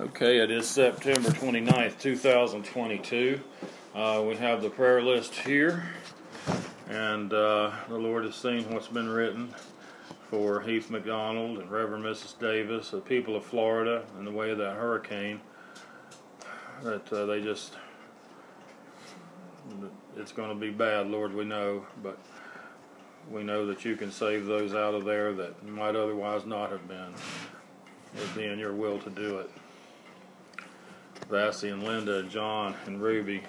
Okay, it is September 29th, 2022. Uh, we have the prayer list here, and uh, the Lord has seen what's been written for Heath McDonald and Reverend Mrs. Davis, the people of Florida, in the way of that hurricane. That uh, they just, it's going to be bad, Lord, we know, but we know that you can save those out of there that might otherwise not have been. It being your will to do it. Vassie and Linda and John and Ruby.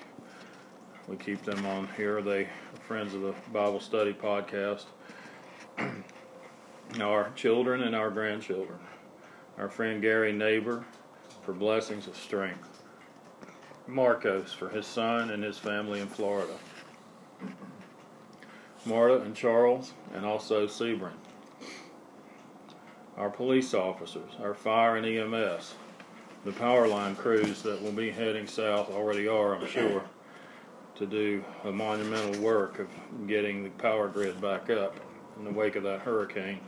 We keep them on here. They are friends of the Bible Study podcast. our children and our grandchildren. Our friend Gary Neighbor for blessings of strength. Marcos for his son and his family in Florida. Marta and Charles, and also Sebring. Our police officers, our fire and EMS, the power line crews that will be heading south already are, I'm sure, to do a monumental work of getting the power grid back up in the wake of that hurricane.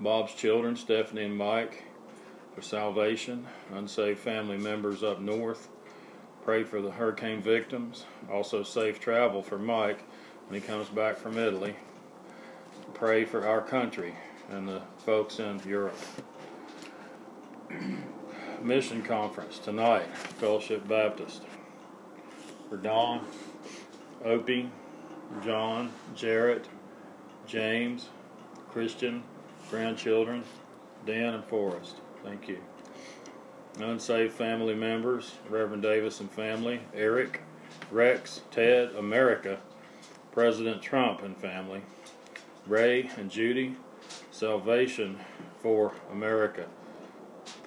Bob's children, Stephanie and Mike, for salvation, unsaved family members up north. Pray for the hurricane victims. Also, safe travel for Mike when he comes back from Italy. Pray for our country and the folks in Europe. Mission Conference tonight, Fellowship Baptist. For Don, Opie, John, Jarrett, James, Christian, grandchildren, Dan and Forrest. Thank you. Unsaved family members, Reverend Davis and family, Eric, Rex, Ted, America, President Trump and family, Ray and Judy, salvation for America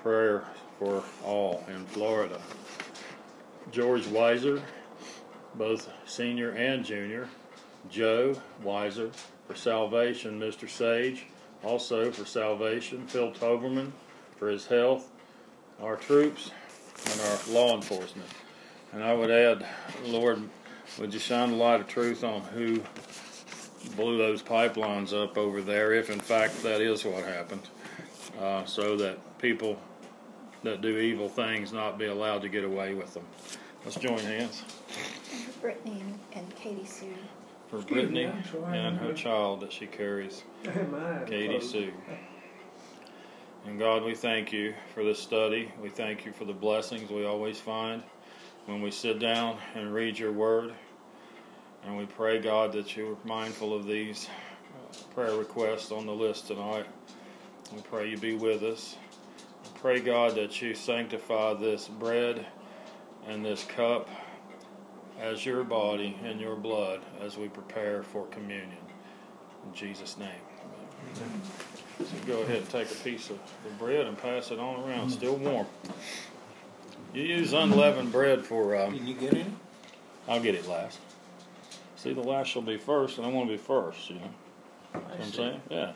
prayer for all in Florida. George Weiser, both senior and junior. Joe Weiser for salvation. Mr. Sage, also for salvation. Phil Toberman for his health. Our troops and our law enforcement. And I would add, Lord, would you shine the light of truth on who blew those pipelines up over there, if in fact that is what happened, uh, so that people that do evil things not be allowed to get away with them. Let's join hands. For Brittany and, and Katie Sue. For Brittany and her child that she carries, Katie Sue. And God, we thank you for this study. We thank you for the blessings we always find when we sit down and read your word. And we pray, God, that you're mindful of these uh, prayer requests on the list tonight. We pray you be with us pray, God, that you sanctify this bread and this cup as your body and your blood as we prepare for communion. In Jesus' name. Amen. So go ahead and take a piece of the bread and pass it on around. Still warm. You use unleavened bread for. Um, Can you get any? I'll get it last. See, the last shall be first, and I want to be first. You know. What I'm saying? Yeah.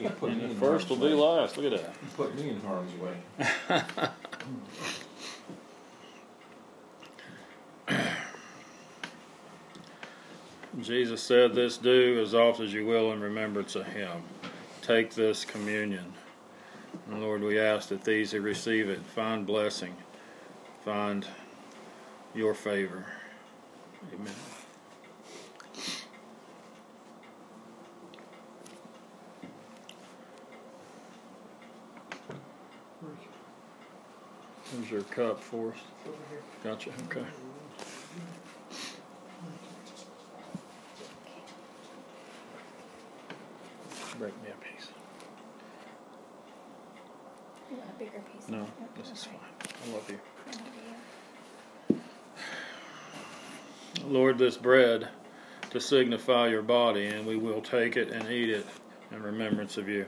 You put me in first will harm's be way. last. Look at that. You put me in harm's way. Jesus said, This do as oft as you will in remembrance of him. Take this communion. And Lord, we ask that these who receive it find blessing, find your favor. Amen. Here's your cup for us. Gotcha. Okay. Break me a piece. You want a bigger piece? No, Nope, this is okay. fine. I love you. Lord, this bread to signify your body, and we will take it and eat it in remembrance of you.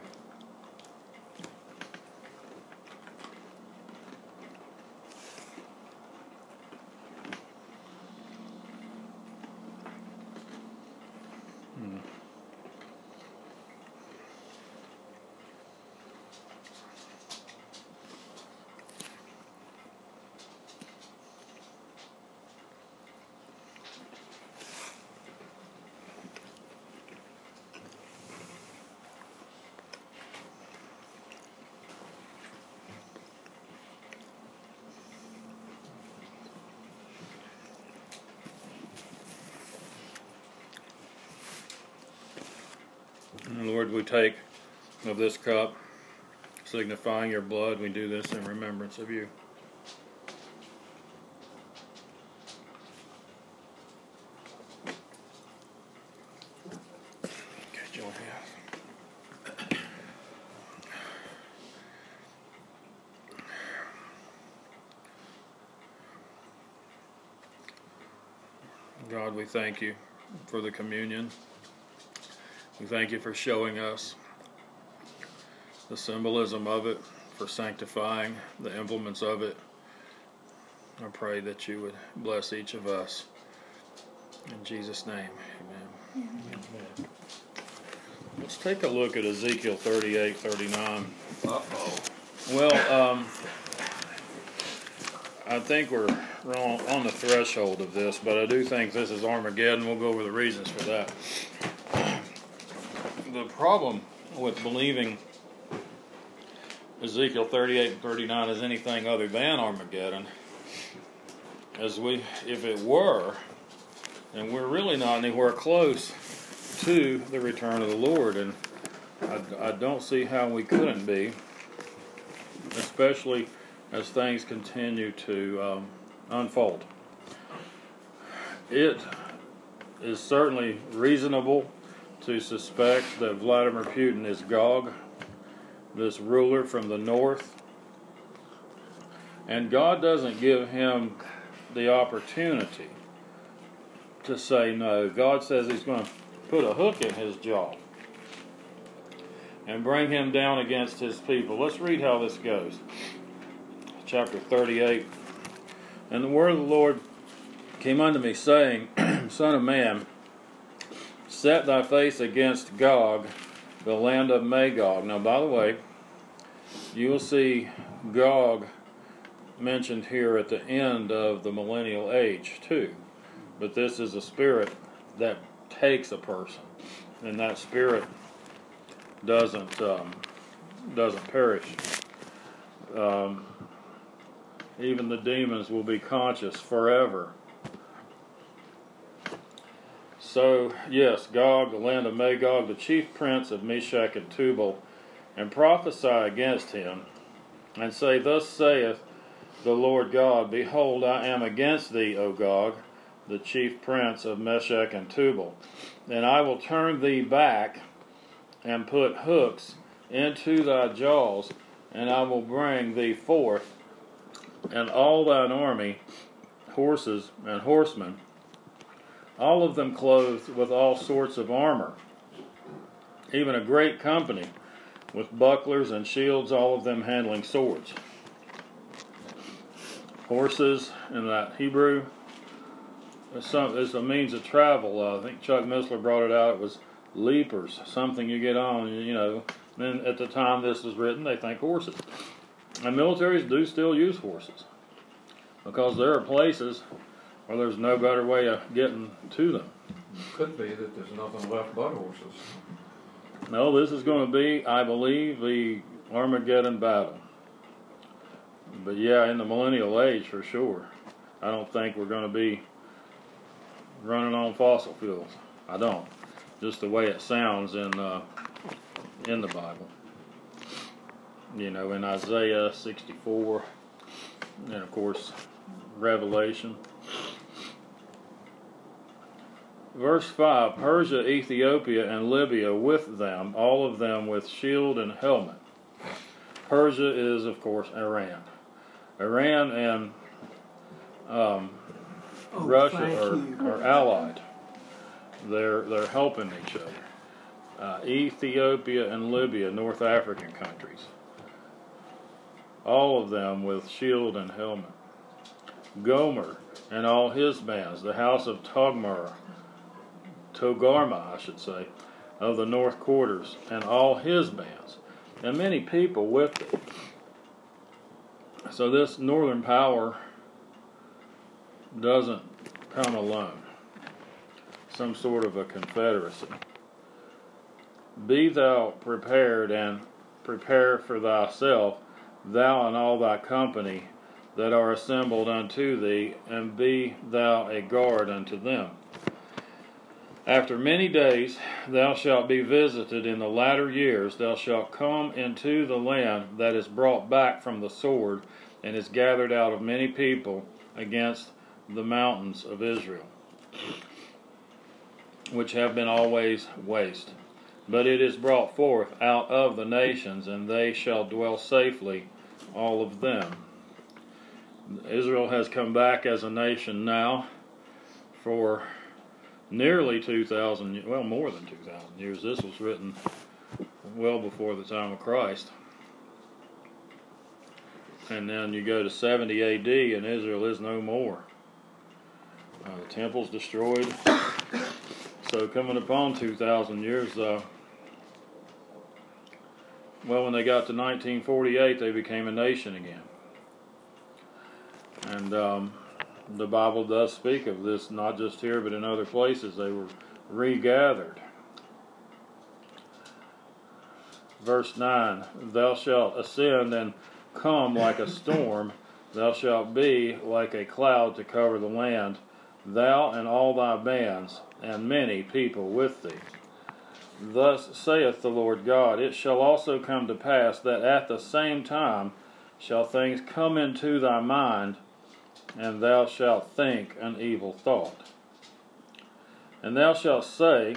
Mm. Hmm. Lord, we take of this cup, signifying your blood. We do this in remembrance of you. God, we thank you for the communion. We thank you for showing us the symbolism of it, for sanctifying the implements of it. I pray that you would bless each of us. In Jesus' name, amen. Let's take a look at Ezekiel 38 39. Uh-oh. Well, um, I think we're on the threshold of this, but I do think this is Armageddon. We'll go over the reasons for that. The problem with believing Ezekiel 38 and 39 is anything other than Armageddon, as we, if it were, and we're really not anywhere close to the return of the Lord, and I, I don't see how we couldn't be, especially as things continue to um, unfold. It is certainly reasonable to suspect that Vladimir Putin is Gog, this ruler from the north. And God doesn't give him the opportunity to say no. God says he's going to put a hook in his jaw and bring him down against his people. Let's read how this goes. Chapter 38. And the word of the Lord came unto me, saying, Son of man, set thy face against Gog, the land of Magog. Now, by the way, you will see Gog mentioned here at the end of the millennial age, too. But this is a spirit that takes a person, and that spirit doesn't um, doesn't perish. Um, even the demons will be conscious forever. So, yes, Gog, the land of Magog, the chief prince of Meshech and Tubal, and prophesy against him, and say, Thus saith the Lord God, Behold, I am against thee, O Gog, the chief prince of Meshech and Tubal, and I will turn thee back and put hooks into thy jaws, and I will bring thee forth, and all thine army, horses and horsemen, all of them clothed with all sorts of armor, even a great company with bucklers and shields, all of them handling swords. Horses in that Hebrew is, a means of travel. Uh, I think Chuck Missler brought it out. It was leapers, something you get on, you know. Then at the time this was written, they think horses. And militaries do still use horses because there are places where there's no better way of getting to them. Could be that there's nothing left but horses. No, this is going to be, I believe, the Armageddon battle. But yeah, in the millennial age for sure. I don't think we're going to be running on fossil fuels. I don't. Just the way it sounds in uh, in the Bible. You know, in Isaiah 64, and of course, Revelation. Verse 5 Persia, Ethiopia, and Libya with them, all of them with shield and helmet. Persia is, of course, Iran. Iran and um, Oh, Russia are, are allied. They're they're helping each other. Uh, Ethiopia and Libya, North African countries. All of them with shield and helmet. Gomer and all his bands, the house of Togmar, Togarma, I should say, of the north quarters, and all his bands, and many people with them. So this northern power doesn't come alone. Some sort of a confederacy. Be thou prepared and prepare for thyself, thou and all thy company that are assembled unto thee, and be thou a guard unto them. After many days thou shalt be visited in the latter years, thou shalt come into the land that is brought back from the sword, and is gathered out of many people against the mountains of Israel, which have been always waste. But it is brought forth out of the nations, and they shall dwell safely, all of them. Israel has come back as a nation now for nearly 2,000, well, more than 2,000 years. This was written well before the time of Christ. And then you go to 70 AD, and Israel is no more. Uh, the temple's destroyed. So, coming upon 2,000 years, uh, well, when they got to 1948, they became a nation again. And um, the Bible does speak of this, not just here, but in other places. They were regathered. Verse 9 Thou shalt ascend and come like a storm, thou shalt be like a cloud to cover the land, thou and all thy bands, and many people with thee. Thus saith the Lord God It shall also come to pass that at the same time shall things come into thy mind and thou shalt think an evil thought. And thou shalt say,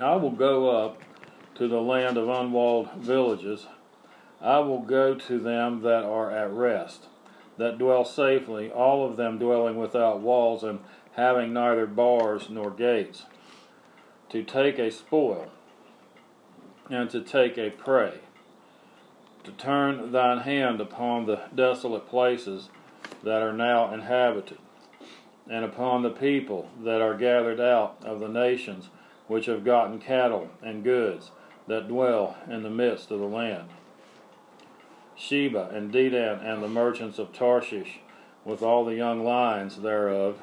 I will go up to the land of unwalled villages. I will go to them that are at rest, that dwell safely, all of them dwelling without walls and having neither bars nor gates, to take a spoil and to take a prey, to turn thine hand upon the desolate places that are now inhabited, and upon the people that are gathered out of the nations which have gotten cattle and goods that dwell in the midst of the land. Sheba and Dedan and the merchants of Tarshish, with all the young lions thereof,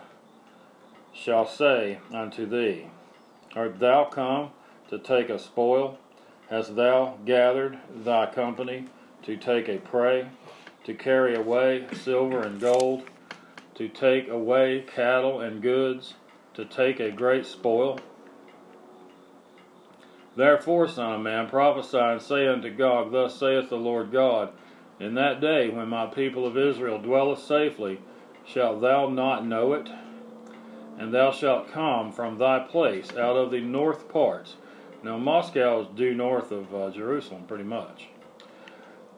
shall say unto thee, Art thou come to take a spoil? Hast thou gathered thy company to take a prey? To carry away silver and gold, to take away cattle and goods, to take a great spoil. Therefore, Son of Man, prophesy and say unto Gog, Thus saith the Lord God, In that day when my people of Israel dwelleth safely, shalt thou not know it? And thou shalt come from thy place out of the north parts. Now, Moscow is due north of uh, Jerusalem, pretty much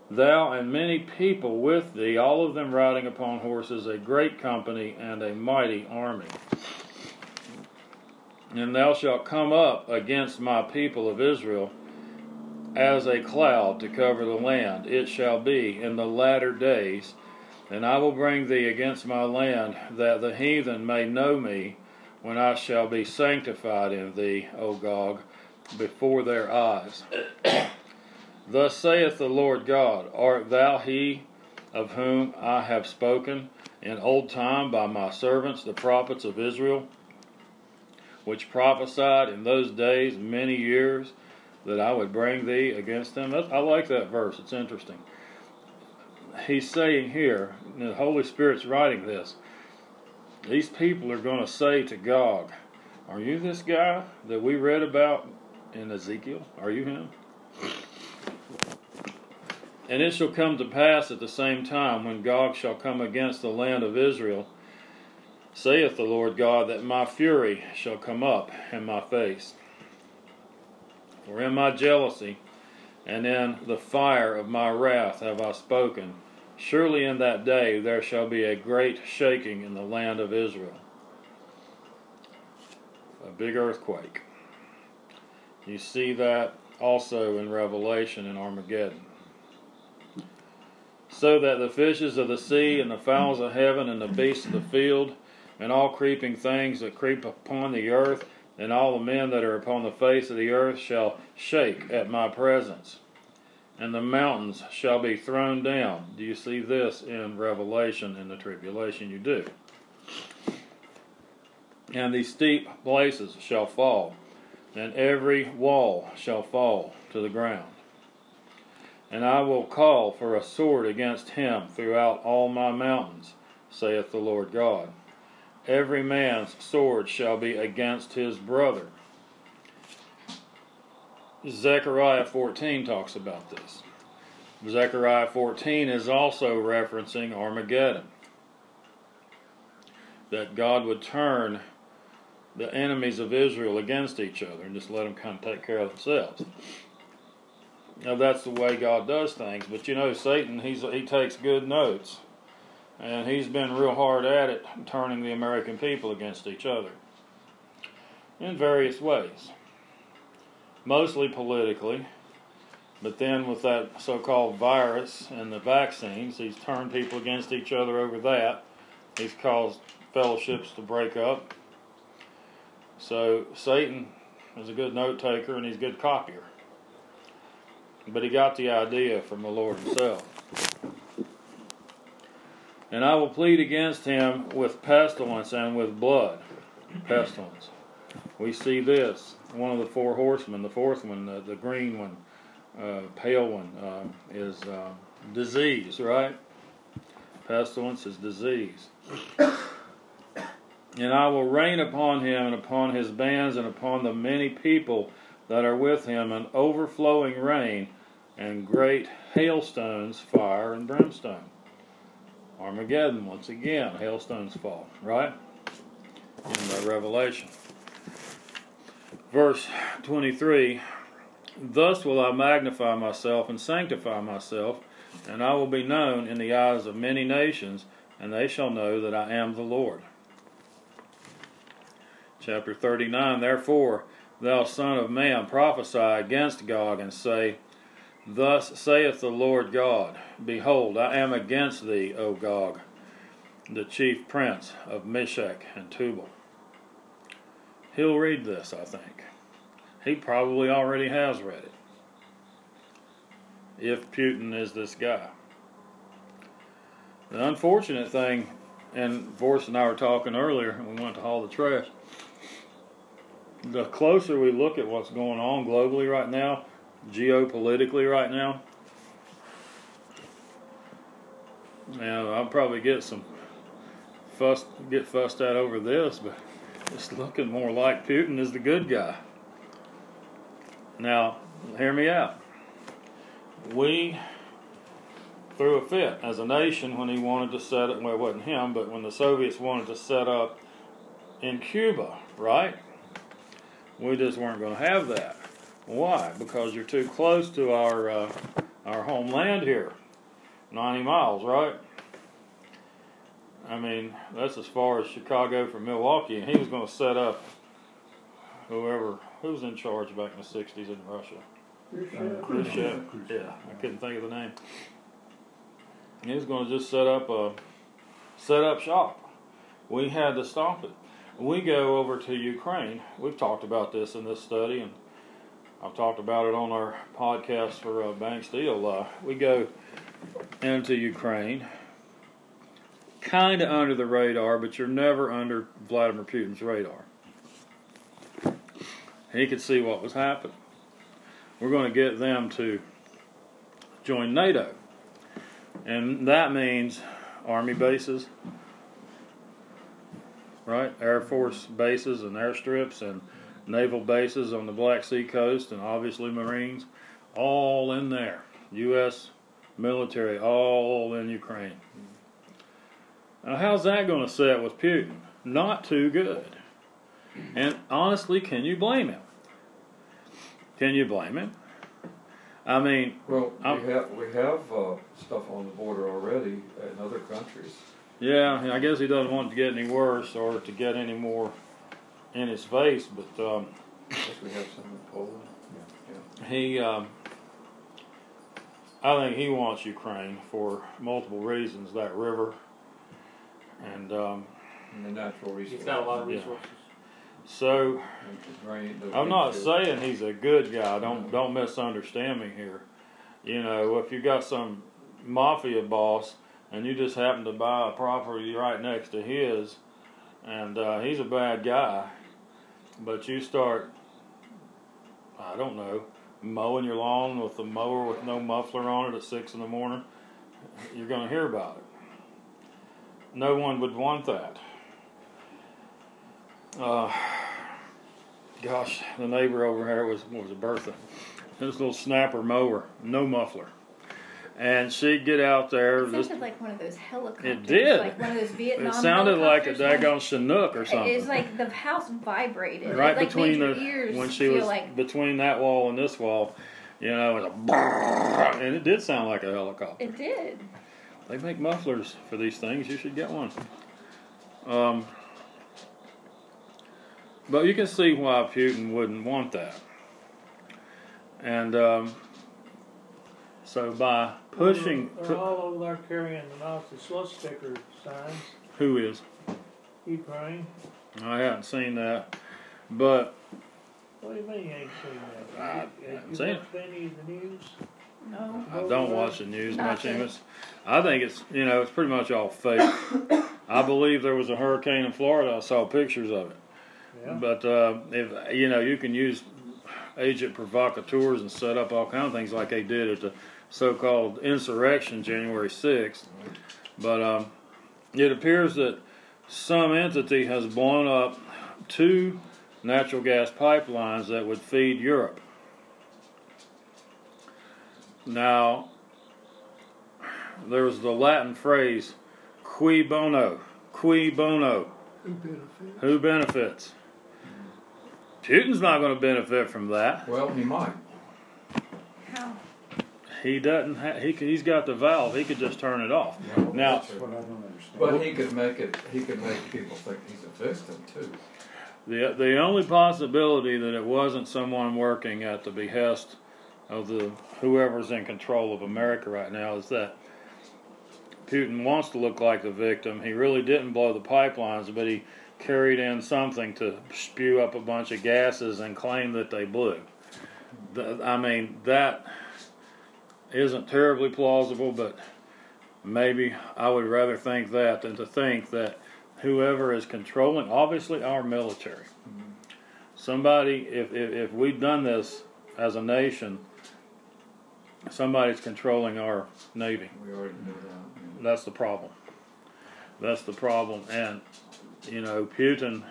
thou and many people with thee, all of them riding upon horses, a great company and a mighty army. And thou shalt come up against my people of Israel as a cloud to cover the land. It shall be in the latter days, and I will bring thee against my land, that the heathen may know me, when I shall be sanctified in thee, O Gog, before their eyes. Thus saith the Lord God Art thou he of whom I have spoken in old time by my servants, the prophets of Israel, which prophesied in those days many years that I would bring thee against them? I like that verse, it's interesting. He's saying here, the Holy Spirit's writing this, these people are going to say to Gog, Are you this guy that we read about in Ezekiel? Are you him? And it shall come to pass at the same time, when Gog shall come against the land of Israel, saith the Lord God, that my fury shall come up in my face. For in my jealousy and in the fire of my wrath have I spoken. Surely in that day there shall be a great shaking in the land of Israel. A big earthquake. You see that also in Revelation and Armageddon. So that the fishes of the sea and the fowls of heaven and the beasts of the field and all creeping things that creep upon the earth and all the men that are upon the face of the earth shall shake at my presence and the mountains shall be thrown down. Do you see this in revelation in the tribulation? You do. And the steep places shall fall and every wall shall fall to the ground and I will call for a sword against him throughout all my mountains, saith the Lord God. every man's sword shall be against his brother. Zechariah 14 talks about this. Zechariah 14 is also referencing Armageddon. That God would turn the enemies of Israel against each other and just let them kind of take care of themselves. Now that's the way God does things, but you know Satan he's he takes good notes. And he's been real hard at it turning the American people against each other in various ways. Mostly politically, but then with that so-called virus and the vaccines, he's turned people against each other over that. He's caused fellowships to break up. So Satan is a good note taker and he's a good copier. But he got the idea from the Lord himself. And I will plead against him with pestilence and with blood. Pestilence. We see this. One of the four horsemen, the fourth one, the, the green one, uh, pale one, uh, is uh, disease, right? Pestilence is disease. And I will rain upon him and upon his bands and upon the many people that are with him an overflowing rain and great hailstones, fire and brimstone. Armageddon, once again, hailstones fall, right? In the Revelation. Verse 23 Thus will I magnify myself and sanctify myself, and I will be known in the eyes of many nations, and they shall know that I am the Lord. Chapter 39 Therefore, thou son of man, prophesy against Gog, and say, Thus saith the Lord God Behold, I am against thee, O Gog, the chief prince of Meshech and Tubal. He'll read this, I think. He probably already has read it. If Putin is this guy. The unfortunate thing, and Vorst and I were talking earlier, and we went to haul the trash. The closer we look at what's going on globally right now, geopolitically right now, now I'll probably get some fuss, get fussed at over this, but it's looking more like Putin is the good guy. Now, hear me out. We threw a fit as a nation when he wanted to set up, well, it wasn't him, but when the Soviets wanted to set up in Cuba, right? We just weren't going to have that. Why? Because you're too close to our uh, our homeland here, 90 miles, right? I mean, that's as far as Chicago from Milwaukee, and he was going to set up whoever who was in charge back in the '60s in Russia. Khrushchev. Yeah, I couldn't think of the name. He was going to just set up a set up shop. We had to stop it. We go over to Ukraine. We've talked about this in this study, and I've talked about it on our podcast for uh, Bank Steel. Uh, we go into Ukraine, kind of under the radar, but you're never under Vladimir Putin's radar. He could see what was happening. We're going to get them to join NATO, and that means army bases, right? Air Force bases and airstrips and naval bases on the Black Sea coast, and obviously Marines, all in there. U.S. military, all in Ukraine. Now, how's that going to set with Putin? Not too good. And honestly, can you blame him? Can you blame him? I mean, Well, I'm- we have, we have, uh, stuff on the border already in other countries. Yeah, I guess he doesn't want it to get any worse or to get any more in his face, but um, I guess we have some in Poland. Yeah. he, um, I think he wants Ukraine for multiple reasons. That river, and um, And the natural resources. He's got a lot of Yeah. resources. so And the grain, the I'm not saying he's a good guy. Don't don't misunderstand me here. You know, if you got some mafia boss and you just happen to buy a property right next to his, and uh, he's a bad guy, but you start, I don't know, mowing your lawn with a mower with no muffler on it at six in the morning, you're going to hear about it. No one would want that. uh, gosh, the neighbor over here was was it, Bertha? This little snapper mower, no muffler, and she'd get out there. It sounded like one of those helicopters. It did. Like one of those Vietnam it sounded like a daggone Chinook or something. It's like the house vibrated. right like, between the ears when she was like between that wall and this wall, you know, it was a and it did sound like a helicopter. it did. They make mufflers for these things. You should get one. Um, but you can see why Putin wouldn't want that. And um, so by pushing, They're, they're all over there carrying the Nazi swastika signs. who is? Ukraine. I haven't seen that, but What do you mean you ain't seen that? I Have haven't you seen watched any of the news? No. I don't watch the news much. Amos. I think it's you know it's pretty much all fake. I believe there was a hurricane in Florida. I saw pictures of it. Yeah. But uh, if you know, you can use agent provocateurs and set up all kind of things like they did at the so-called insurrection January sixth. But um, it appears that some entity has blown up two natural gas pipelines that would feed Europe. Now, there's the Latin phrase "cui bono," "cui bono." Who benefits? Putin's not going to benefit from that. Well, he might. How? He doesn't. Ha- he c- he's got the valve. He could just turn it off. Now, That's what I don't understand. But he could make it, he could make people think he's a victim too. the the only possibility that it wasn't someone working at the behest of the whoever's in control of America right now is that Putin wants to look like the victim. He really didn't blow the pipelines, but he carried in something to spew up a bunch of gases and claim that they blew. The, I mean, that isn't terribly plausible, but maybe I would rather think that than to think that whoever is controlling, obviously our military, somebody, if, if, if we've done this as a nation, somebody's controlling our Navy. We already knew that. That's the problem. That's the problem. And, you know, Putin,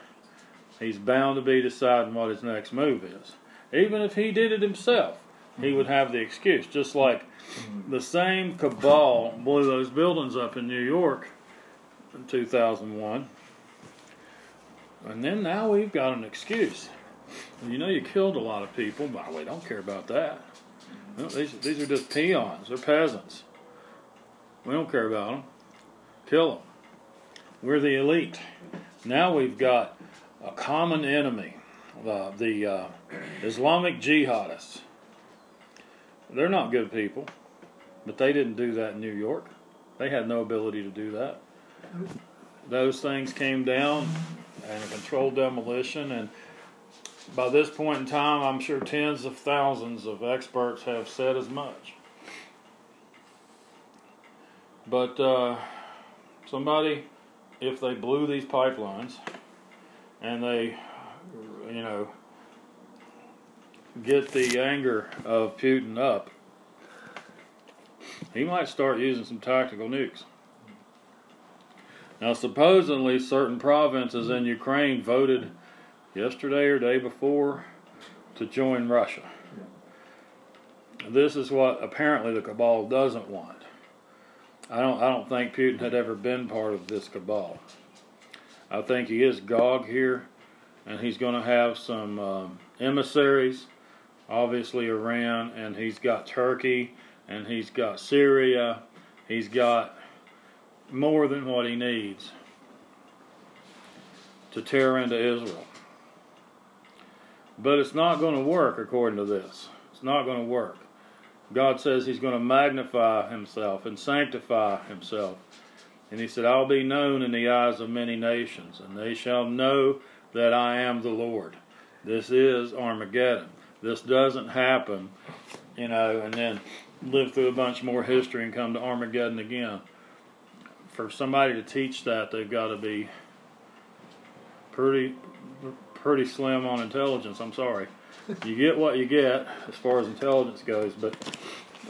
he's bound to be deciding what his next move is. Even if he did it himself, he would have the excuse. Just like the same cabal blew those buildings up in New York in 2001. And then now we've got an excuse. You know, you killed a lot of people, but we don't care about that. No, these, these are just peons. They're peasants. We don't care about them. Kill them. We're the elite. Now we've got a common enemy, the uh, Islamic jihadists. They're not good people, but they didn't do that in New York. They had no ability to do that. Those things came down and a controlled demolition, and by this point in time, I'm sure tens of thousands of experts have said as much. But uh, somebody, if they blew these pipelines and they, you know, get the anger of Putin up, he might start using some tactical nukes. Now, supposedly, certain provinces in Ukraine voted yesterday or day before to join Russia. This is what apparently the cabal doesn't want. I don't. I don't think Putin had ever been part of this cabal. I think he is Gog here, and he's going to have some um, emissaries. Obviously, Iran, and he's got Turkey, and he's got Syria. He's got more than what he needs to tear into Israel. But it's not going to work according to this. It's not going to work. God says He's going to magnify Himself and sanctify Himself. And He said, I'll be known in the eyes of many nations, and they shall know that I am the Lord. This is Armageddon. This doesn't happen, you know, and then live through a bunch more history and come to Armageddon again. For somebody to teach that, they've got to be pretty pretty slim on intelligence. I'm sorry. You get what you get as far as intelligence goes, but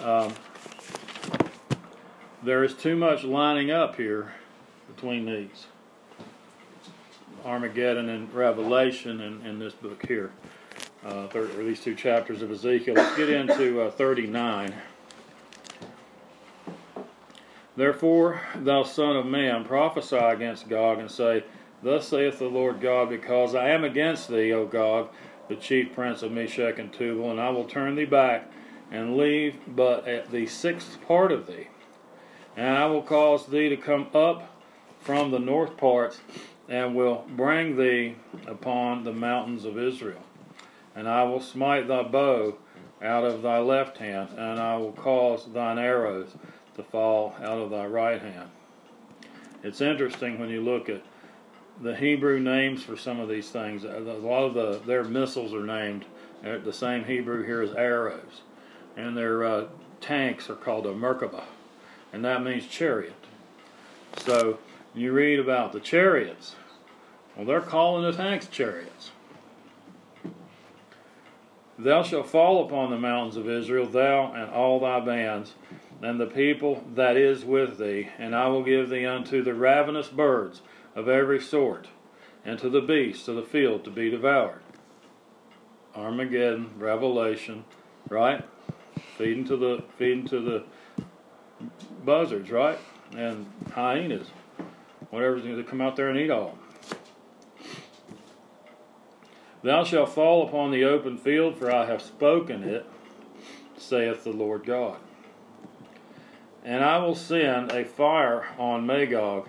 um, there is too much lining up here between these. Armageddon and Revelation in, in this book here, uh, or these two chapters of Ezekiel. Let's get into uh, 39. Therefore, thou son of man, prophesy against Gog, and say, Thus saith the Lord God, because I am against thee, O Gog, the chief prince of Meshech and Tubal, and I will turn thee back, and leave but at the sixth part of thee. And I will cause thee to come up from the north parts, and will bring thee upon the mountains of Israel. And I will smite thy bow out of thy left hand, and I will cause thine arrows to fall out of thy right hand. It's interesting when you look at the Hebrew names for some of these things. A lot of the their missiles are named uh, the same Hebrew here as arrows, and their uh, tanks are called a merkabah, and that means chariot. So you read about the chariots. Well, they're calling the tanks chariots. Thou shalt fall upon the mountains of Israel, thou and all thy bands, and the people that is with thee, and I will give thee unto the ravenous birds of every sort, and to the beasts of the field to be devoured. Armageddon, Revelation, right? Feeding to the feeding to the buzzards, right? And hyenas, whatever's going to come out there and eat all. Thou shalt fall upon the open field, for I have spoken it, saith the Lord God. And I will send a fire on Magog,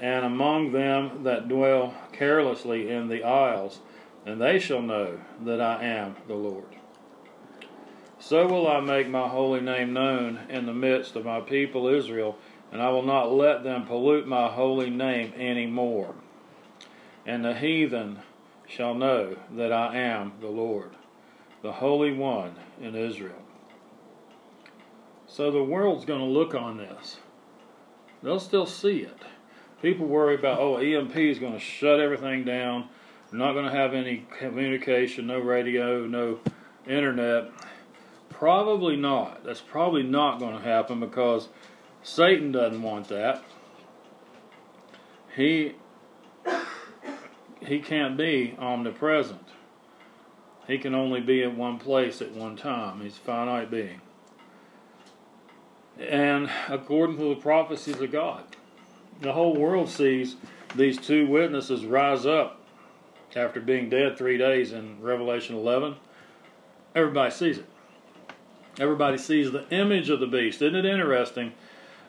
and among them that dwell carelessly in the isles, and they shall know that I am the Lord. So will I make my holy name known in the midst of my people Israel, and I will not let them pollute my holy name any more. And the heathen shall know that I am the Lord, the Holy One in Israel. So the world's going to look on this. They'll still see it. People worry about, oh, EMP is going to shut everything down. We're not going to have any communication, no radio, no internet. Probably not. That's probably not going to happen because Satan doesn't want that. He he can't be omnipresent. He can only be in one place at one time. He's a finite being. And according to the prophecies of God, the whole world sees these two witnesses rise up after being dead three days in Revelation 11. Everybody sees it. Everybody sees the image of the beast. Isn't it interesting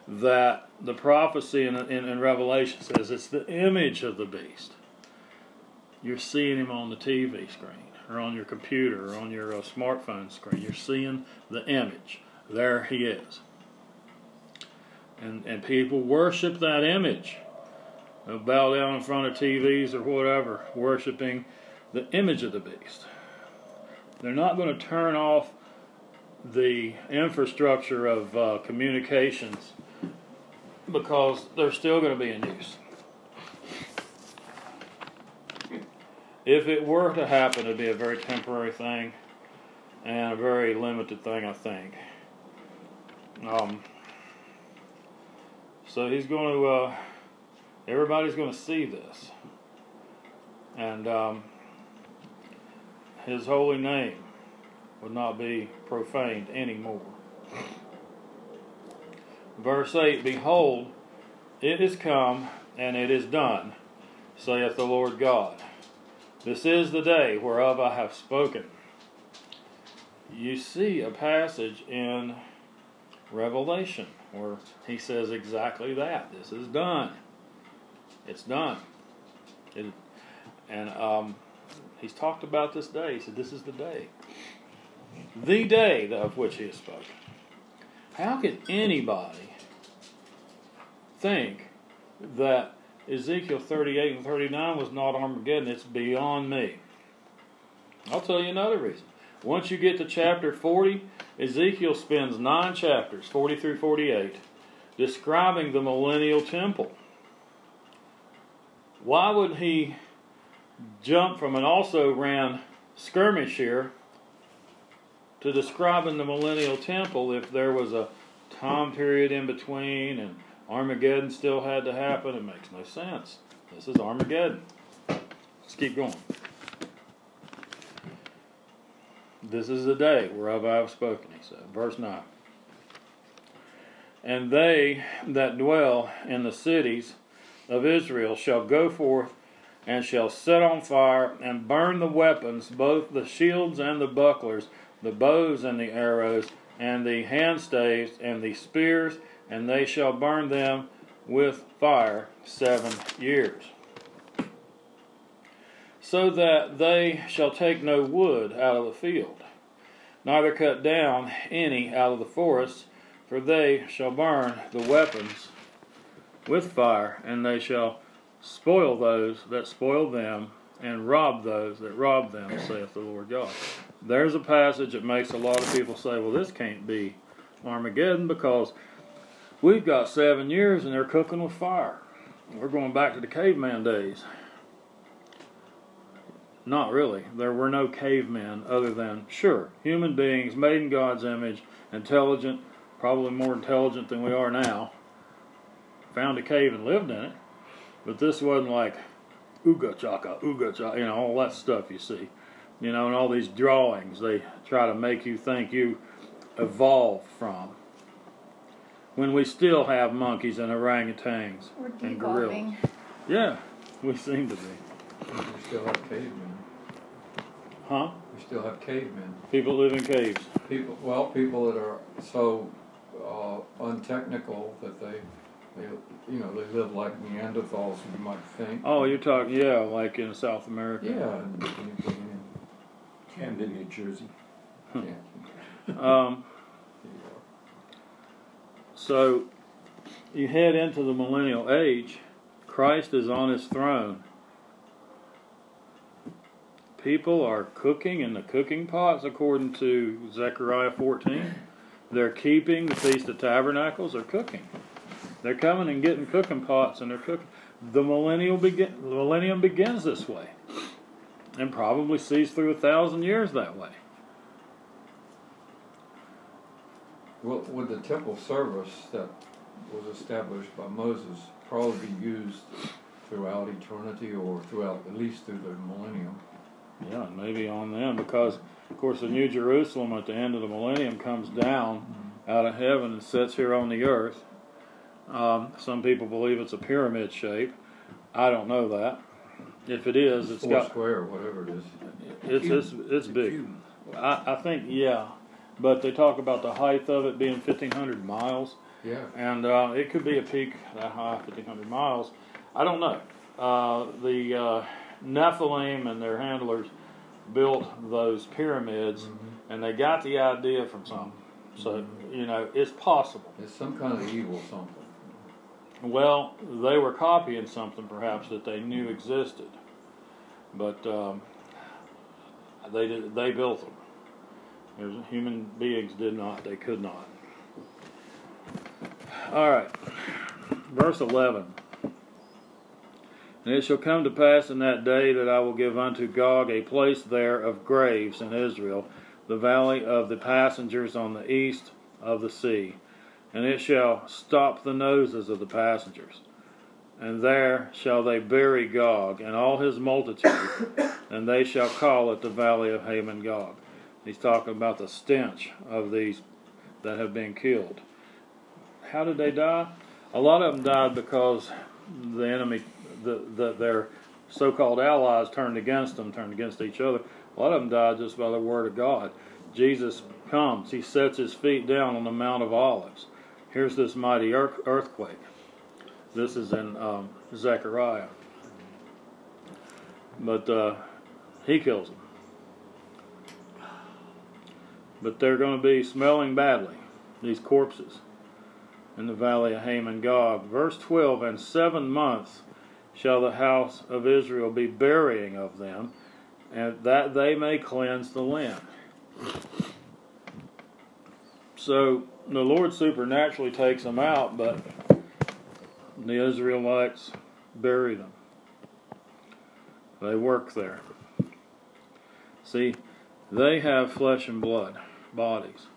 that the prophecy in, in, in Revelation says it's the image of the beast? You're seeing him on the TV screen, or on your computer, or on your uh, smartphone screen. You're seeing the image. There he is. And, and people worship that image. They'll bow down in front of TVs or whatever, worshiping the image of the beast. They're not going to turn off the infrastructure of uh, communications because they're still going to be in use. If it were to happen, it'd be a very temporary thing and a very limited thing, I think. Um, so he's going to, uh, everybody's going to see this. And um, his holy name would not be profaned anymore. Verse 8 Behold, it is come, and it is done, saith the Lord God. This is the day whereof I have spoken. You see a passage in Revelation where he says exactly that. This is done. It's done. It, and um, he's talked about this day. He said, This is the day. The day of which he has spoken. How can anybody think that Ezekiel 38 and 39 was not Armageddon? It's beyond me. I'll tell you another reason. Once you get to chapter 40, Ezekiel spends nine chapters, 40 through 48, describing the millennial temple. Why would he jump from an also ran skirmish here to describing the millennial temple if there was a time period in between and Armageddon still had to happen? It makes no sense. This is Armageddon. Let's keep going. This is the day whereof I have spoken, he said. Verse 9. And they that dwell in the cities of Israel shall go forth and shall set on fire and burn the weapons, both the shields and the bucklers, the bows and the arrows, and the handstaves and the spears, and they shall burn them with fire seven years. So that they shall take no wood out of the field, neither cut down any out of the forests, for they shall burn the weapons with fire, and they shall spoil those that spoil them, and rob those that rob them, saith the Lord God. There's a passage that makes a lot of people say, well, this can't be Armageddon because we've got seven years and they're cooking with fire. We're going back to the caveman days. Not really. There were no cavemen other than, sure, human beings made in God's image, intelligent, probably more intelligent than we are now, found a cave and lived in it. But this wasn't like ooga chaka, ooga chaka, you know, all that stuff you see. You know, and all these drawings they try to make you think you evolved from. When we still have monkeys and orangutans We're and gorillas. Yeah, we seem to be. We still have cavemen. Huh? We still have cavemen. People live in caves. People, well, people that are so uh, untechnical that they, they, you know, they live like Neanderthals. You might think. Oh, you're talking, yeah, like in South America. Yeah. And, and, and, Camden, New Jersey. yeah. Um, so you head into the millennial age. Christ is on his throne. People are cooking in the cooking pots, according to Zechariah 14. They're keeping the Feast of Tabernacles. They're cooking. They're coming and getting cooking pots, and they're cooking. The millennial begin, the millennium begins this way, and probably sees through a thousand years that way. Well, would the temple service that was established by Moses probably be used throughout eternity or throughout at least through the millennium? Yeah, and maybe on them because, of course, the New Jerusalem at the end of the millennium comes down out of heaven and sits here on the earth. Um, some people believe it's a pyramid shape. I don't know that. If it is, it's Four got square, or whatever it is. it's it's, it's big. I, I think yeah, but they talk about the height of it being fifteen hundred miles, Yeah. and uh, it could be a peak that high, fifteen hundred miles. I don't know. Uh, the uh, Nephilim and their handlers built those pyramids, Mm-hmm. and they got the idea from something. So you know, it's possible. It's some kind of evil something. Well, they were copying something perhaps that they knew existed, but um, they did, they built them. Human beings did not; they could not. All right, verse eleven. And it shall come to pass in that day that I will give unto Gog a place there of graves in Israel, the valley of the passengers on the east of the sea and it shall stop the noses of the passengers. And there shall they bury Gog and all his multitude, and they shall call it the valley of Hamon Gog. He's talking about the stench of these that have been killed. How did they die? A lot of them died because the enemy, the, the, their so-called allies turned against them, turned against each other. A lot of them died just by the word of God. Jesus comes, he sets his feet down on the Mount of Olives. Here's this mighty earth- earthquake. This is in um, Zechariah. But uh, he kills them. But they're going to be smelling badly, these corpses, in the valley of Hamon Gog. Verse 12 And seven months shall the house of Israel be burying of them, and that they may cleanse the land. So the Lord supernaturally takes them out, but the Israelites bury them. They work there. See, they have flesh and blood, bodies.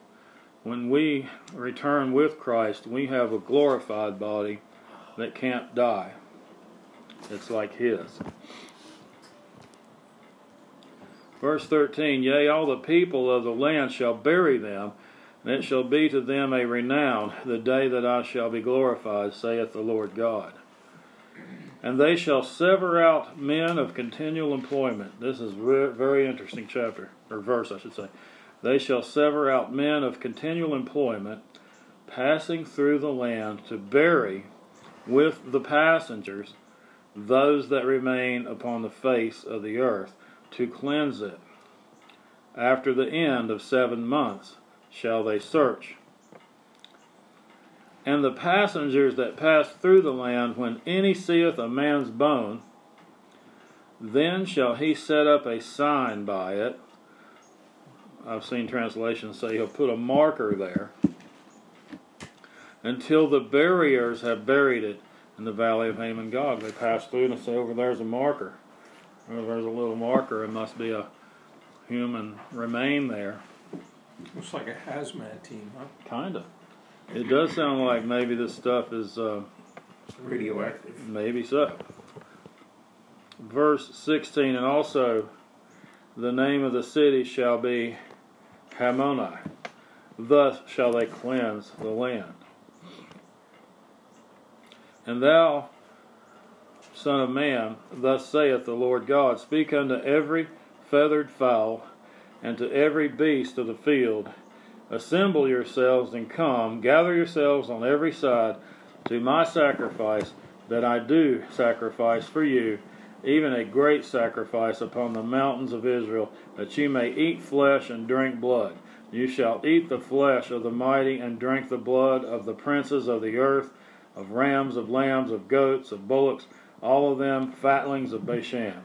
When we return with Christ, we have a glorified body that can't die. It's like His. Verse 13 Yea, all the people of the land shall bury them, and it shall be to them a renown the day that I shall be glorified, saith the Lord God. And they shall sever out men of continual employment. This is very interesting chapter, or verse, I should say. They shall sever out men of continual employment, passing through the land to bury with the passengers those that remain upon the face of the earth, to cleanse it. After the end of seven months shall they search. And the passengers that pass through the land, when any seeth a man's bone, then shall he set up a sign by it. I've seen translations say he'll put a marker there until the barriers have buried it in the valley of Hamon Gog. They pass through and say, over there's a marker. There's a little marker. It must be a human remain there. Looks like a hazmat team, huh? Kinda. It does sound like maybe this stuff is uh, Radioactive. maybe so. Verse 16, and also the name of the city shall be Hamonah. Thus shall they cleanse the land. And thou, Son of man, thus saith the Lord God Speak unto every feathered fowl, and to every beast of the field, Assemble yourselves and come, gather yourselves on every side to my sacrifice that I do sacrifice for you, even a great sacrifice upon the mountains of Israel, that you may eat flesh and drink blood. You shall eat the flesh of the mighty and drink the blood of the princes of the earth, of rams, of lambs, of goats, of bullocks, all of them fatlings of Bashan.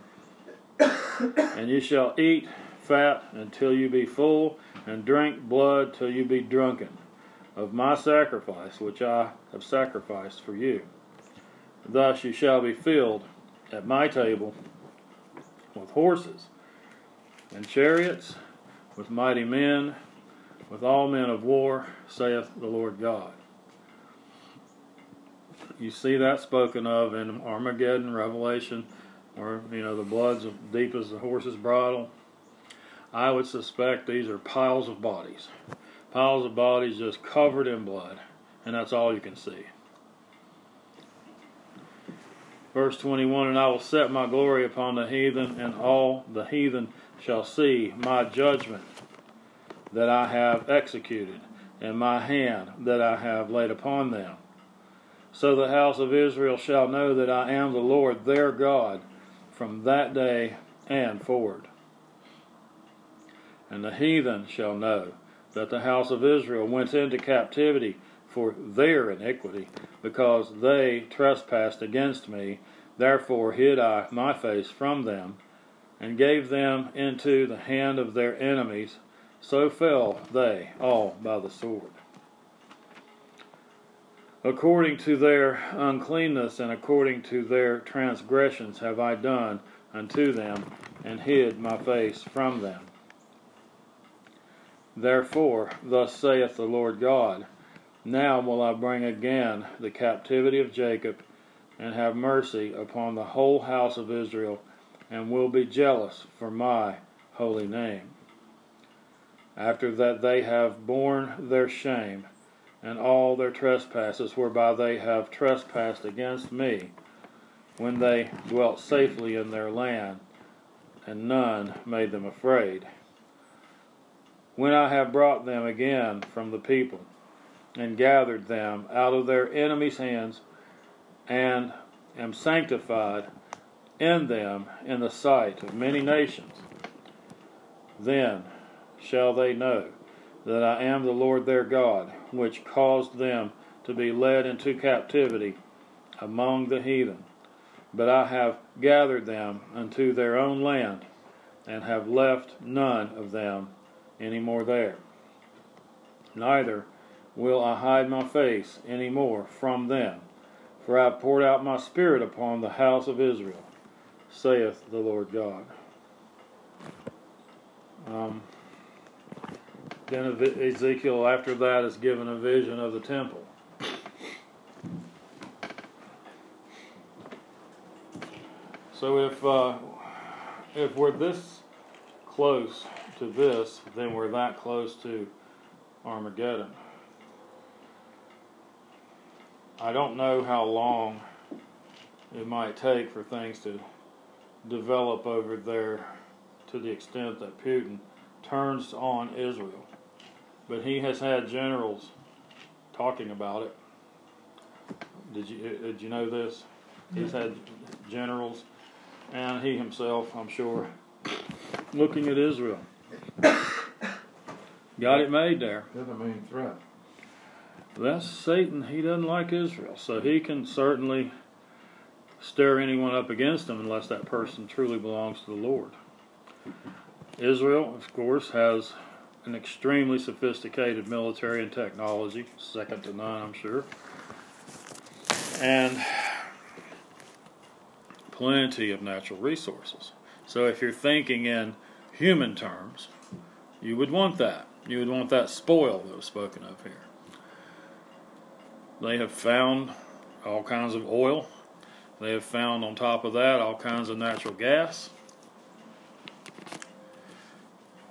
and you shall eat fat until you be full, and drink blood till you be drunken of my sacrifice which I have sacrificed for you. Thus you shall be filled at my table with horses and chariots, with mighty men, with all men of war, saith the Lord God. You see that spoken of in Armageddon, Revelation, or you know the blood's as deep as the horse's bridle. I would suspect these are piles of bodies. Piles of bodies just covered in blood. And that's all you can see. Verse 21 And I will set my glory upon the heathen, and all the heathen shall see my judgment that I have executed, and my hand that I have laid upon them. So the house of Israel shall know that I am the Lord their God from that day and forward. And the heathen shall know that the house of Israel went into captivity for their iniquity, because they trespassed against me. Therefore hid I my face from them, and gave them into the hand of their enemies. So fell they all by the sword. According to their uncleanness and according to their transgressions have I done unto them, and hid my face from them. Therefore, thus saith the Lord God Now will I bring again the captivity of Jacob, and have mercy upon the whole house of Israel, and will be jealous for my holy name. After that they have borne their shame, and all their trespasses whereby they have trespassed against me, when they dwelt safely in their land, and none made them afraid when I have brought them again from the people, and gathered them out of their enemies' hands, and am sanctified in them in the sight of many nations, then shall they know that I am the Lord their God, which caused them to be led into captivity among the heathen. But I have gathered them unto their own land, and have left none of them any more there. Neither will I hide my face any more from them, for I have poured out my spirit upon the house of Israel, saith the Lord God. Um, then Ezekiel, after that, is given a vision of the temple. So if uh, if we're this close to this, then we're that close to Armageddon. I don't know how long it might take for things to develop over there to the extent that Putin turns on Israel. But he has had generals talking about it. Did you uh, did you know this? He's had generals and he himself, I'm sure, looking at Israel. Got it made there. They're the main threat. That's Satan. He doesn't like Israel, so he can certainly stir anyone up against him unless that person truly belongs to the Lord. Israel, of course, has an extremely sophisticated military and technology, second to none, I'm sure, and plenty of natural resources. So if you're thinking in human terms, you would want that. You would want that spoil that was spoken of here. They have found all kinds of oil. They have found on top of that all kinds of natural gas.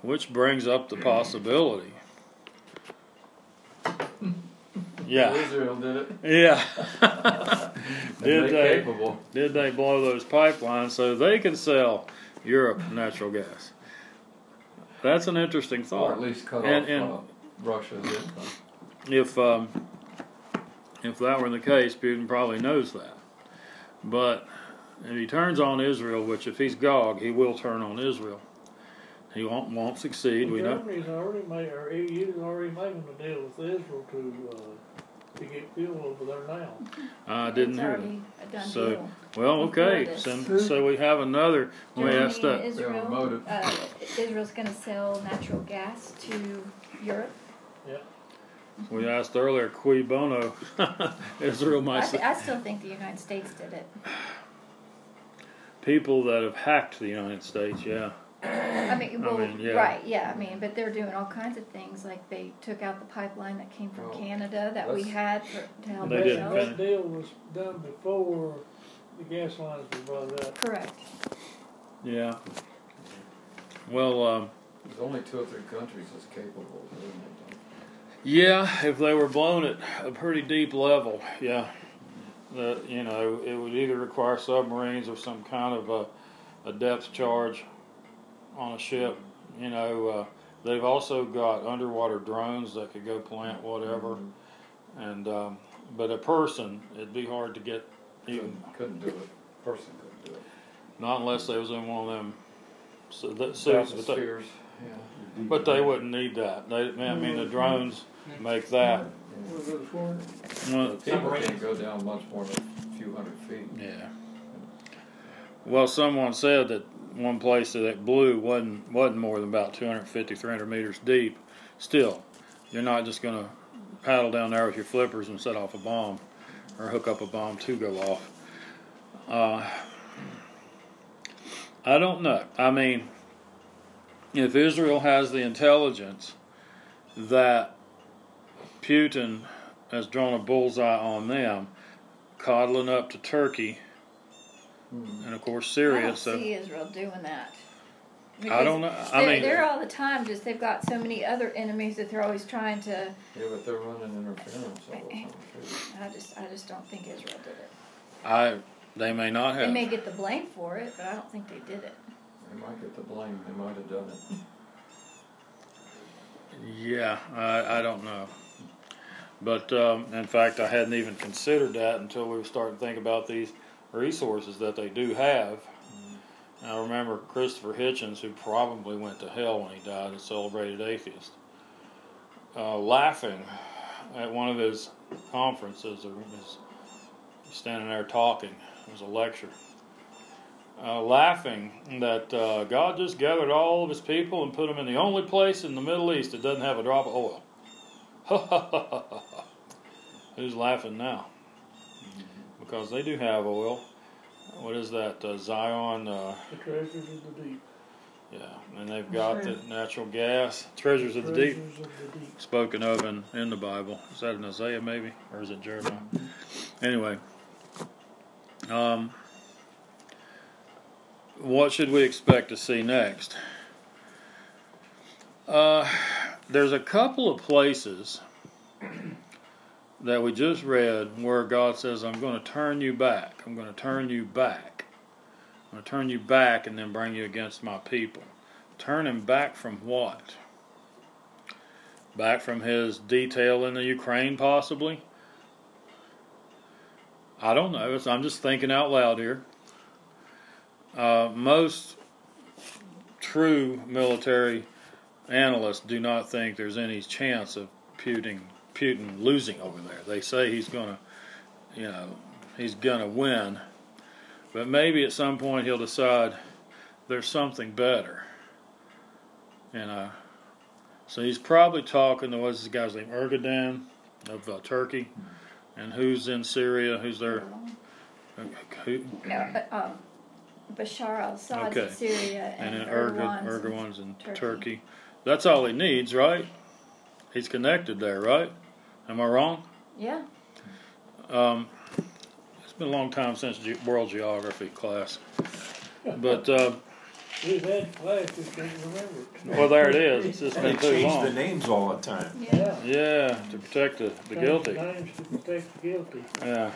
Which brings up the possibility. Yeah. Israel did it. Yeah. Did they're capable. Did they blow those pipelines so they can sell Europe natural gas? That's an interesting Or thought. at least cut And- off and- uh, Russia's income. If um, if that were the case, Putin probably knows that. But if he turns on Israel, which if he's Gog, he will turn on Israel. He won't won't succeed. We know. Already made, or EU's already making a deal with Israel to, uh, to get fuel over there now. I didn't it's hear that. a done So, deal. Well, okay. So, so we have another. Let me Germany ask and that. Their Israel, motive. uh, Israel's going to sell natural gas to Europe. We asked earlier, cui bono? Israel I, th- I still think the United States did it. People that have hacked the United States, yeah. I mean, I mean, yeah. right, yeah. I mean, but they're doing all kinds of things. Like they took out the pipeline that came from Well, Canada that we had for, to help They didn't ourselves. That deal was done before the gas lines were brought up. Correct. Yeah. Well, um, There's only two or three countries that's capable of doing it. Yeah, if they were blown at a pretty deep level, yeah. The, you know, it would either require submarines or some kind of a, a depth charge on a ship. You know, uh, they've also got underwater drones that could go plant whatever. And um, but a person, it'd be hard to get even Couldn't, couldn't do it. Person couldn't do it. Not unless they was in one of them su- that suits, but they, yeah. but they wouldn't need that. They, I mean, the drones make that. Was it for? Well, People can't go down much more than a few hundred feet. yeah. Well, someone said that one place that blew wasn't wasn't more than about 250, 300 meters deep. Still, you're not just going to paddle down there with your flippers and set off a bomb, or hook up a bomb to go off. Uh, I don't know. I mean, if Israel has the intelligence that Putin has drawn a bullseye on them, coddling up to Turkey Hmm. and of course I Syria. don't So see Israel doing that. I don't know. I they're, mean, they're all the time just they've got so many other enemies that they're always trying to. Yeah, but they're running interference all the time. I just I just don't think Israel did it. I they may not have. They may get the blame for it, but I don't think they did it. They might get the blame. They might have done it. Yeah, I, I don't know. But um, in fact, I hadn't even considered that until we were starting to think about these resources that they do have. I remember Christopher Hitchens, who probably went to hell when he died, a celebrated atheist, uh, laughing at one of his conferences, or his standing there talking. It was a lecture. Uh, laughing that uh, God just gathered all of his people and put them in the only place in the Middle East that doesn't have a drop of oil. Who's laughing now? Because they do have oil. What is that? Uh, Zion. Uh, The treasures of the deep. yeah, and they've got the natural gas, treasures of the deep, Treasures of the deep. spoken of in, in the Bible. Is that in Isaiah maybe, or is it Jeremiah? Anyway, um, what should we expect to see next? Uh, there's a couple of places that we just read where God says, I'm going to turn you back. I'm going to turn you back. I'm going to turn you back and then bring you against my people. Turn him back from what? Back from his detail in the Ukraine, possibly? I don't know. I'm just thinking out loud here. Uh, most true military analysts do not think there's any chance of Putin Putin losing over there. They say he's gonna, you know, he's gonna win, but maybe at some point he'll decide there's something better. You know, so he's probably talking to what's this guy's name, Erdogan of uh, Turkey, and who's in Syria, who's there, who, No, but, um, Bashar al-Assad's Okay. in Syria and and, Erdogan's in- in Turkey. Turkey. That's all he needs, right? He's connected there, right? Am I wrong? Yeah, Um, it's been a long time since ge- world geography class, but uh, We've had class, we can't remember it. well, there it is. It's just And been they too change the long. names all the time. yeah. Yeah. Yeah, to protect the, the guilty. Names to protect the guilty. Yeah.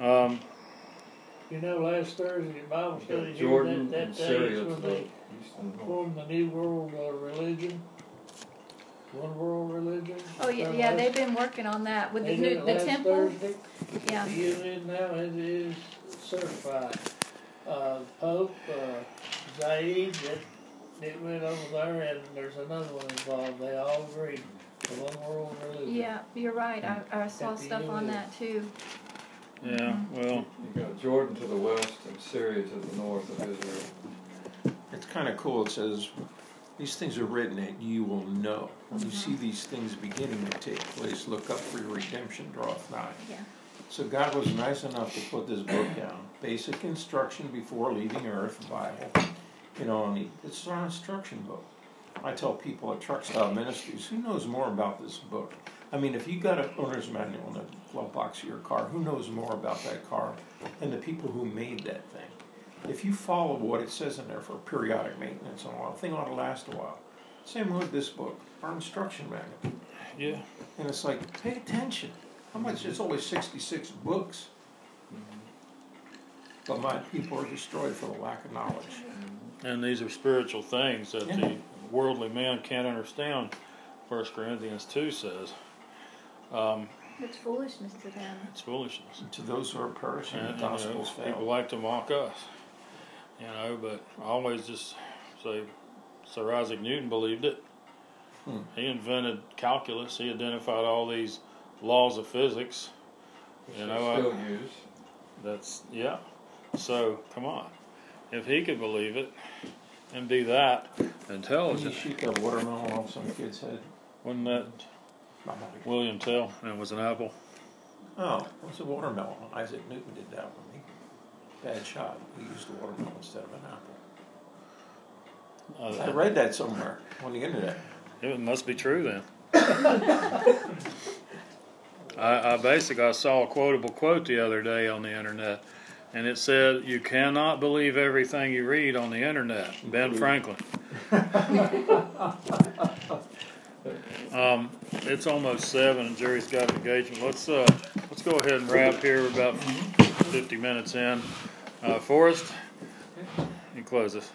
Um, You know, last Thursday at Bible You study got here, Jordan that, and that day Syria is to when they east and north. Formed the New World uh, Religion. One World Religion. Oh yeah, yeah. They've been working on that with the they did new the last temple. Thursday. Yeah, It is now, it is certified. Uh, Pope, uh, Zaid, that, it went over there and there's another one involved, they all agreed, the one world religion. yeah. You're right. I, I saw At the stuff on that too. yeah. Well, You got Jordan to the west and Syria to the north of Israel. Kind of cool. It says, these things are written that you will know. When you see mm-hmm. these things beginning to take place, look up for your redemption draweth nigh. Yeah. So God was nice enough to put this book down. Basic instruction before leaving Earth, Bible. You know, and it's our instruction book. I tell people at Truck Style Ministries, who knows more about this book? I mean, if you got an owner's manual in the glove box of your car, who knows more about that car than the people who made that thing? If you follow what it says in there for periodic maintenance and all, the thing ought to last a while. Same with this book, our instruction manual. yeah. And it's like, pay attention. How much? It's only 66 books. But my people are destroyed for the lack of knowledge. And these are spiritual things that Yeah. the worldly man can't understand. First Corinthians two says um, It's foolishness to them. it's foolishness. And to those who are perishing, And, the you know, people like to mock us, you know. But I always just say Sir Isaac Newton believed it. Hmm. He invented calculus. He identified all these laws of physics. Which You know, I- still use. That's yeah. So come on, if he could believe it and be that intelligent, shoot that watermelon off some kid's head? wasn't that William Tell? And it was an apple. Oh, it was a watermelon. Isaac Newton did that one. Bad shot. He used a watermelon instead of an apple. I Uh, read that somewhere on the internet. it must be true then. I, I basically I saw a quotable quote the other day on the internet, and it said, "You cannot believe everything you read on the internet." Ben Franklin. um, it's almost seven, and Jerry's got an engagement. Let's uh, let's go ahead and wrap here. We're about fifty minutes in. Uh, Forrest, you close us.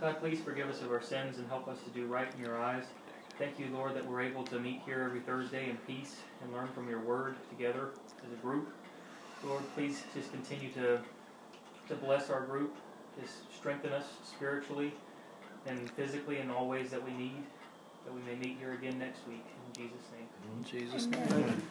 God, please forgive us of our sins and help us to do right in your eyes. Thank you, Lord, that we're able to meet here every Thursday in peace and learn from your word together as a group. Lord, please just continue to to bless our group, just strengthen us spiritually and physically in all ways that we need, that we may meet here again next week. In Jesus' name. In Jesus' Amen. name.